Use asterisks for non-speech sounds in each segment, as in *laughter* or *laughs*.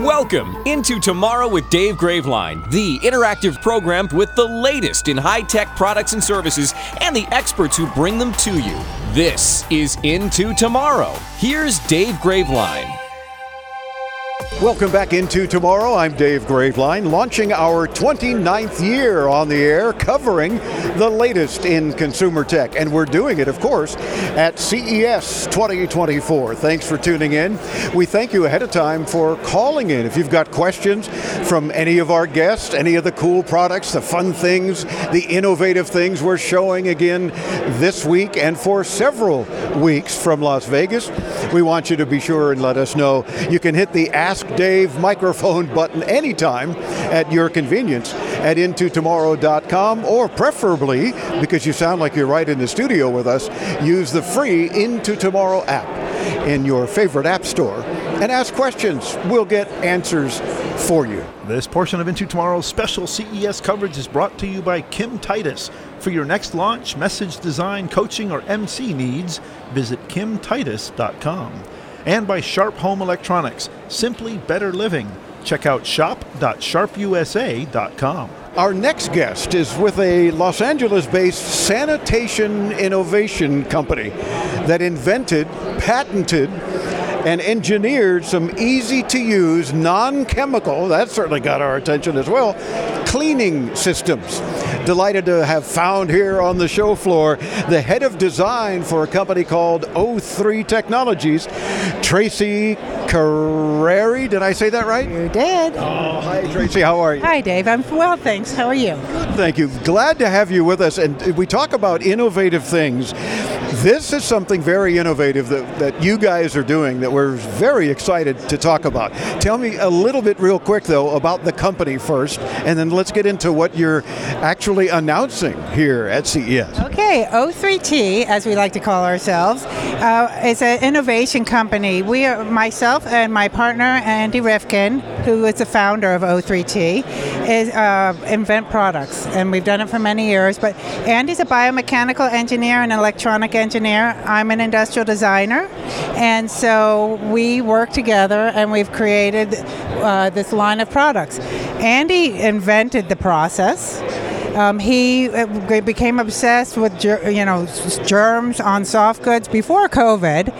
Welcome into Tomorrow with Dave Graveline, the interactive program with the latest in high tech products and services and the experts who bring them to you. This is Into Tomorrow. Here's Dave Graveline. Welcome back into tomorrow. I'm Dave Graveline, launching our 29th year on the air, covering the latest in consumer tech. And we're doing it, of course, at CES 2024. Thanks for tuning in. We thank you ahead of time for calling in. If you've got questions from any of our guests, any of the cool products, the fun things, the innovative things we're showing again this week and for several weeks from Las Vegas, we want you to be sure and let us know. You can hit the Ask Dave microphone button anytime at your convenience at intotomorrow.com or preferably, because you sound like you're right in the studio with us, use the free Into Tomorrow app in your favorite app store and ask questions. We'll get answers for you. This portion of Into Tomorrow's special CES coverage is brought to you by Kim Titus. For your next launch, message design, coaching, or MC needs, visit kimtitus.com. And by Sharp Home Electronics, simply better living. Check out shop.sharpusa.com. Our next guest is with a Los Angeles based sanitation innovation company that invented, patented, and engineered some easy to use, non chemical, that certainly got our attention as well, cleaning systems. Delighted to have found here on the show floor the head of design for a company called O3 Technologies, Tracy Curreri. Did I say that right? You did. Oh, hi, Tracy. How are you? Hi, Dave. I'm well, thanks. How are you? Good, Thank you. Glad to have you with us. And we talk about innovative things. This is something very innovative that, that you guys are doing that we're very excited to talk about. Tell me a little bit, real quick, though, about the company first, and then let's get into what you're actually announcing here at CES. Okay, O3T, as we like to call ourselves, uh, is an innovation company. We are myself and my partner Andy Rifkin, who is the founder of O3T, is uh, invent products, and we've done it for many years. But Andy's a biomechanical engineer and electronic engineer. I'm an industrial designer, and so we work together, and we've created uh, this line of products. Andy invented the process. Um, he uh, became obsessed with you know germs on soft goods before COVID,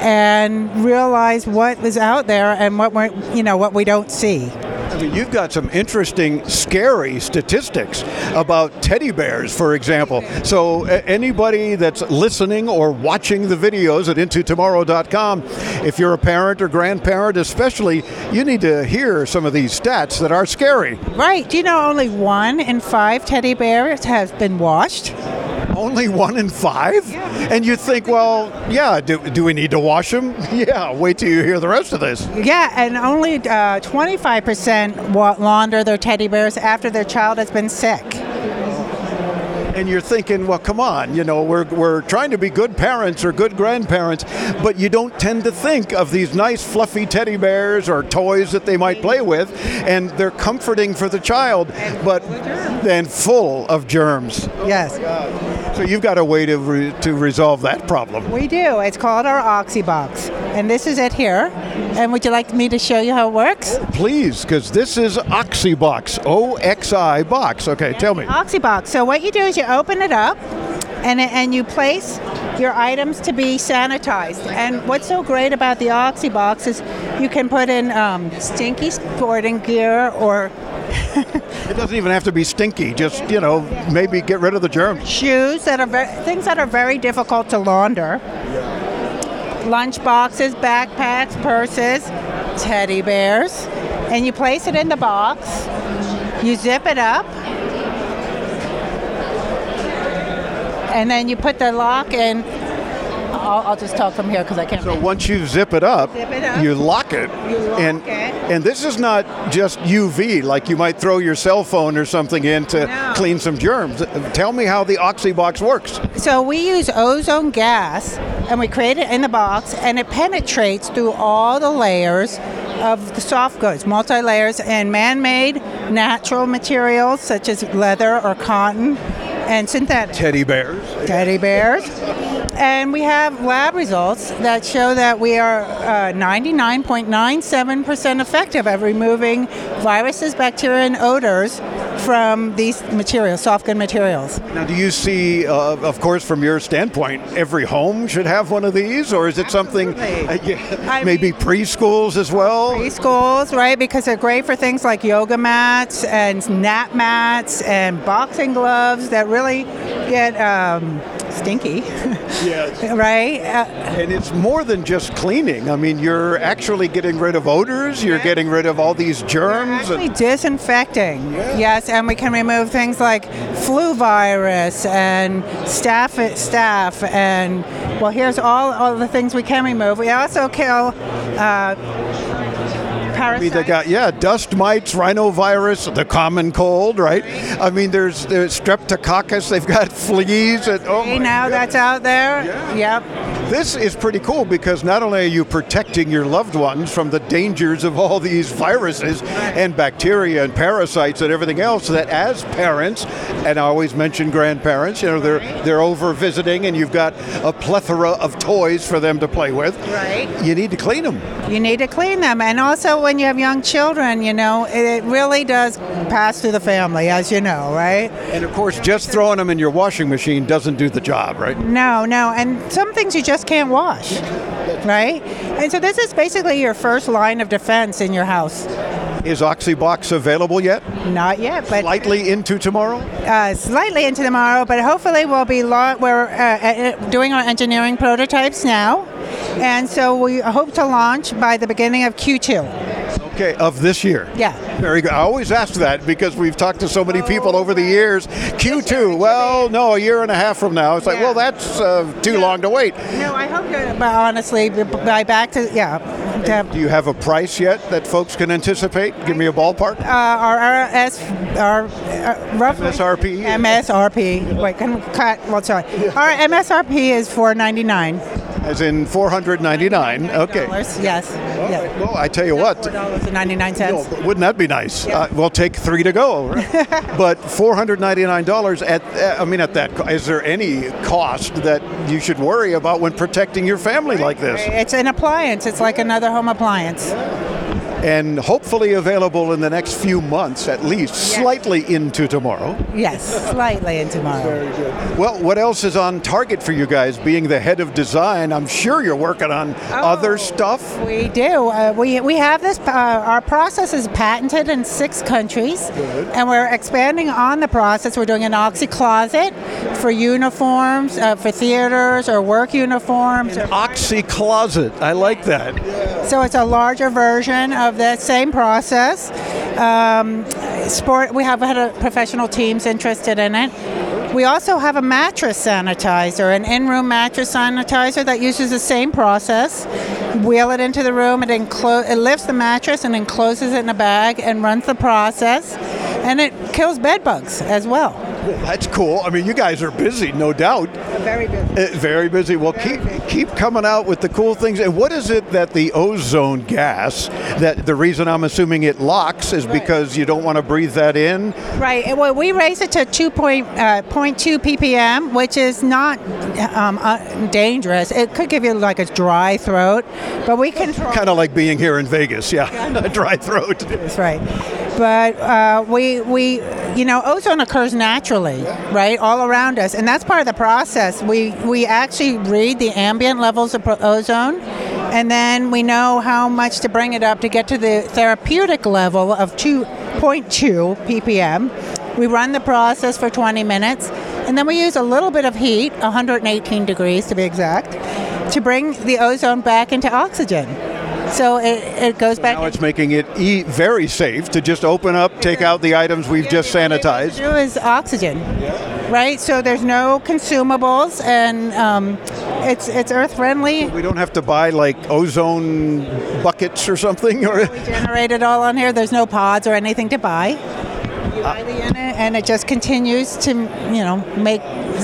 and realized what was out there and what we you know what we don't see. I mean, you've got some interesting, scary statistics about teddy bears, for example. So, anybody that's listening or watching the videos at intotomorrow.com, if you're a parent or grandparent, especially, you need to hear some of these stats that are scary. Right? Do you know only one in five teddy bears has been washed? Only one in five? And you think, well, yeah, do, do we need to wash them? *laughs* Yeah, wait till you hear the rest of this. Yeah, and only uh, 25% wa- launder their teddy bears after their child has been sick. And you're thinking, well, come on, you know, we're, we're trying to be good parents or good grandparents, but you don't tend to think of these nice fluffy teddy bears or toys that they might play with, and they're comforting for the child, but then full of germs. Yes. So you've got a way to, re- to resolve that problem. We do. It's called our OxiBox. And this is it here. And would you like me to show you how it works? Please, because this is OxiBox, O-X-I box. Okay, tell me. OxiBox. So what you do is you open it up and, and you place your items to be sanitized. And what's so great about the OxiBox is you can put in um, stinky sporting gear or *laughs* It doesn't even have to be stinky. Just, you know, maybe get rid of the germs. shoes that are very, things that are very difficult to launder. Lunch boxes, backpacks, purses, teddy bears, and you place it in the box. You zip it up, and then you put the lock in I'll, I'll just talk from here because I can't. So once you zip it up, Zip it up. you lock it. You lock and it. and this is not just UV like you might throw your cell phone or something in to No. clean some germs. Tell me how the OxiBox works. So we use ozone gas and we create it in the box and it penetrates through all the layers of the soft goods, multi layers and man made natural materials such as leather or cotton and synthetic Teddy bears. teddy bears. And we have lab results that show that we are uh, 99.97% effective at removing viruses, bacteria, and odors from these materials, soft good materials. Now, do you see, uh, of course, from your standpoint, every home should have one of these, or is it something uh, yeah, maybe mean- preschools as well? Preschools, right? Because they're great for things like yoga mats and nap mats and boxing gloves that really get um, stinky, Yes. *laughs* right? Uh, And it's more than just cleaning. I mean, you're actually getting rid of odors. You're getting rid of all these germs. Actually disinfecting, yes, and we can remove things like flu virus and staph staph and well, here's all all the things we can remove. We also kill uh, I mean, they got yeah, dust mites, rhinovirus, the common cold, right? I mean, there's there's streptococcus. They've got *laughs* fleas. And, oh now that's out there. Yep. This is pretty cool because not only are you protecting your loved ones from the dangers of all these viruses and bacteria and parasites and everything else, that as parents, and I always mention grandparents, you know, they're they're over visiting and you've got a plethora of toys for them to play with. Right. You need to clean them. You need to clean them. And also, when you have young children, you know, it really does pass through the family, as you know, right? And of course, just throwing them in your washing machine doesn't do the job, right? No, no. And some things you just can't wash, right? And so, this is basically your first line of defense in your house. Is OxiBox available yet? Not yet, but slightly into tomorrow? uh, slightly into tomorrow. But hopefully, we'll be la- we're uh, uh, doing our engineering prototypes now, and so we hope to launch by the beginning of Q2. Okay, of this year. Yeah. Very good. I always ask that because we've talked to so many people over the years. Q2, well, no, a year and a half from now. It's like, Yeah. well, that's uh, too long to wait. No, I hope to, but honestly, b- by back to yeah, Do you have a price yet that folks can anticipate? Give me a ballpark. uh, our RS, our uh, roughly MSRP? MSRP. Wait, can we cut? Well, sorry. Our MSRP is four ninety nine. As in 499. Okay. Yes. Yeah. Well, I tell you what. $4.99. No, wouldn't that be nice? Uh, we'll take three to go. right? *laughs* but four hundred ninety-nine dollars at. uh, I mean, at that. Is there any cost that you should worry about when protecting your family like this? It's an appliance. It's like another home appliance. And hopefully available in the next few months, at least, slightly into tomorrow. Yes, slightly into tomorrow. Very good. Well, what else is on target for you guys? Being the head of design, I'm sure you're working on other stuff. We do. Uh, we, we have this, uh, our process is patented in six countries, and we're expanding on the process. We're doing an Oxi closet for uniforms, uh, for theaters or work uniforms. or- Oxi Closet, I like that. So it's a larger version of that same process. Um, sport. We have had a professional teams interested in it. We also have a mattress sanitizer, an in-room mattress sanitizer that uses the same process. Wheel it into the room, it, enclo- it lifts the mattress and encloses it in a bag and runs the process, and it kills bed bugs as well. That's cool. I mean, you guys are busy, no doubt. Very good. Uh, very busy. Well, keep keep coming out with the cool things. And what is it that the ozone gas? That the reason I'm assuming it locks is because you don't want to breathe that in. Right. and Well, we raise it to 2.2 uh, 0.2 ppm, which is not um, uh, dangerous. It could give you like a dry throat, but we control. *laughs* Kind of like being here in Vegas. Yeah, *laughs* a dry throat. That's right. But uh, we we you know ozone occurs naturally, right, all around us, and that's part of the process. We we actually read the ambient levels of ozone, and then we know how much to bring it up to get to the therapeutic level of 2.2 ppm. We run the process for 20 minutes, and then we use a little bit of heat, 118 degrees to be exact, to bring the ozone back into oxygen. So it, it goes back. Now it's making it e- very safe to just open up, take out the items we've just sanitized. do is oxygen, right? So there's no consumables, and um, It's it's earth friendly. We don't have to buy like ozone buckets or something, or We generate it all on here. There's no pods or anything to buy. You buy the unit, and it just continues to, you know, make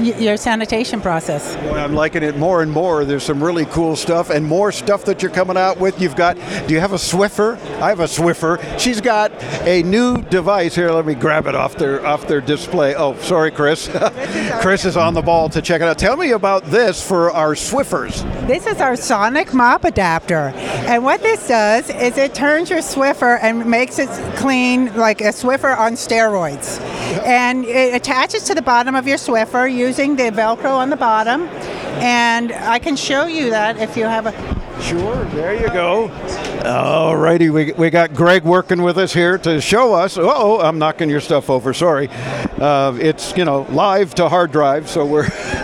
your sanitation process. Boy, I'm liking it more and more. There's some really cool stuff and more stuff that you're coming out with. You've got, do you have a Swiffer? I have a Swiffer. She's got a new device here. Let me grab it off their off their display. Oh, sorry, Chris. *laughs* Chris is on the ball to check it out. Tell me about this for our Swiffers. This is our sonic mop adapter. And what this does is it turns your Swiffer and makes it clean like a Swiffer on steroids. And it attaches to the bottom of your Swiffer using the Velcro on the bottom. And I can show you that if you have a. Sure, there you go. All righty, we, we got Greg working with us here to show us. Oh, I'm knocking your stuff over. Sorry, uh, it's you know live to hard drive, so we're. *laughs*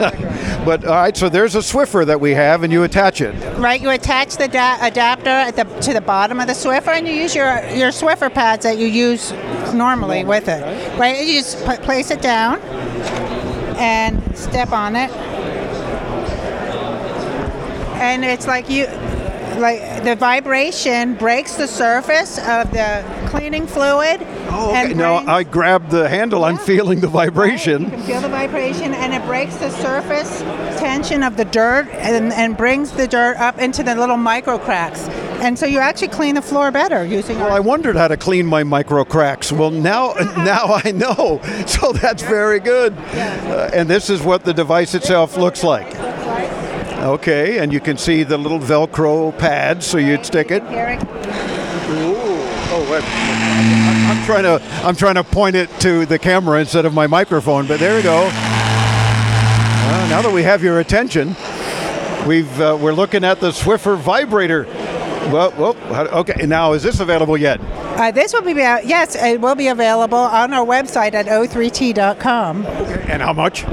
but all right, so there's a Swiffer that we have, and you attach it. Right, you attach the da- adapter the, to the bottom of the Swiffer, and you use your your Swiffer pads that you use normally with it. Right, you just put, place it down and step on it, and it's like you. Like the vibration breaks the surface of the cleaning fluid. Oh, okay. Now I grab the handle. I'm feeling the Right, You can feel the vibration, and it breaks the surface tension of the dirt and, and brings the dirt up into the little micro cracks. And so you actually clean the floor better using Well, I wondered how to clean my micro cracks. Well, now *laughs* now I know. *laughs* So that's very good. Uh, and this is what the device itself looks like. Okay, and you can see the little Velcro pads, so you'd stick it. Oh, wait. I'm trying to I'm trying to point it to the camera instead of my microphone, but there you go. Now that we have your attention, we've uh, we're looking at the Swiffer vibrator. Well, well, okay. Now, is this available yet? Uh, this will be yes, it will be available on our website at o3t.com. And how much?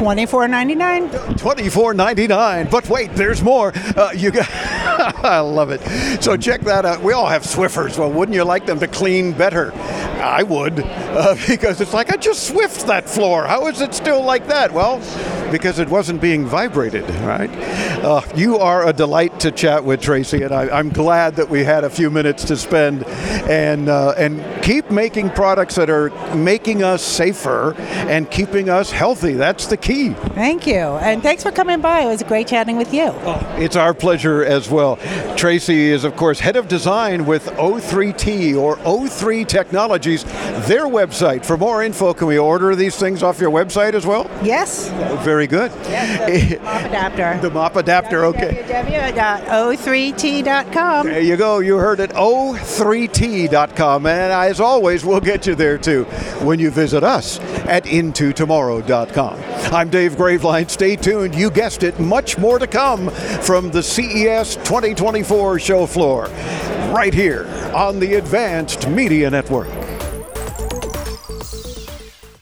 Twenty-four ninety-nine. Twenty-four ninety-nine. But wait, there's more. Uh, you got. *laughs* I love it. So check that out. We all have Swiffers. Well, wouldn't you like them to clean better? I would, uh, *laughs* because it's like I just swift that floor. How is it still like that? Well, because it wasn't being vibrated, right? Uh, you are a delight to chat with, Tracy, and I, I'm glad that we had a few minutes to spend, and uh, and keep making products that are making us safer and keeping us healthy. That's the key. Thank you. And thanks for coming by. It was great chatting with you. It's our pleasure as well. Tracy is, of course, head of design with O3T or O3 Technologies, their website. For more info, can we order these things off your website as well? Yes? Very good. Yes, the mop adapter. *laughs* The mop adapter, okay. www.o3t.com. There you go. You heard it. O3T.com. And as always, we'll get you there too when you visit us at IntoTomorrow.com. I'm Dave Graveline. Stay tuned. You guessed it. Much more to come from the CES 2024 show floor right here on the Advanced Media Network.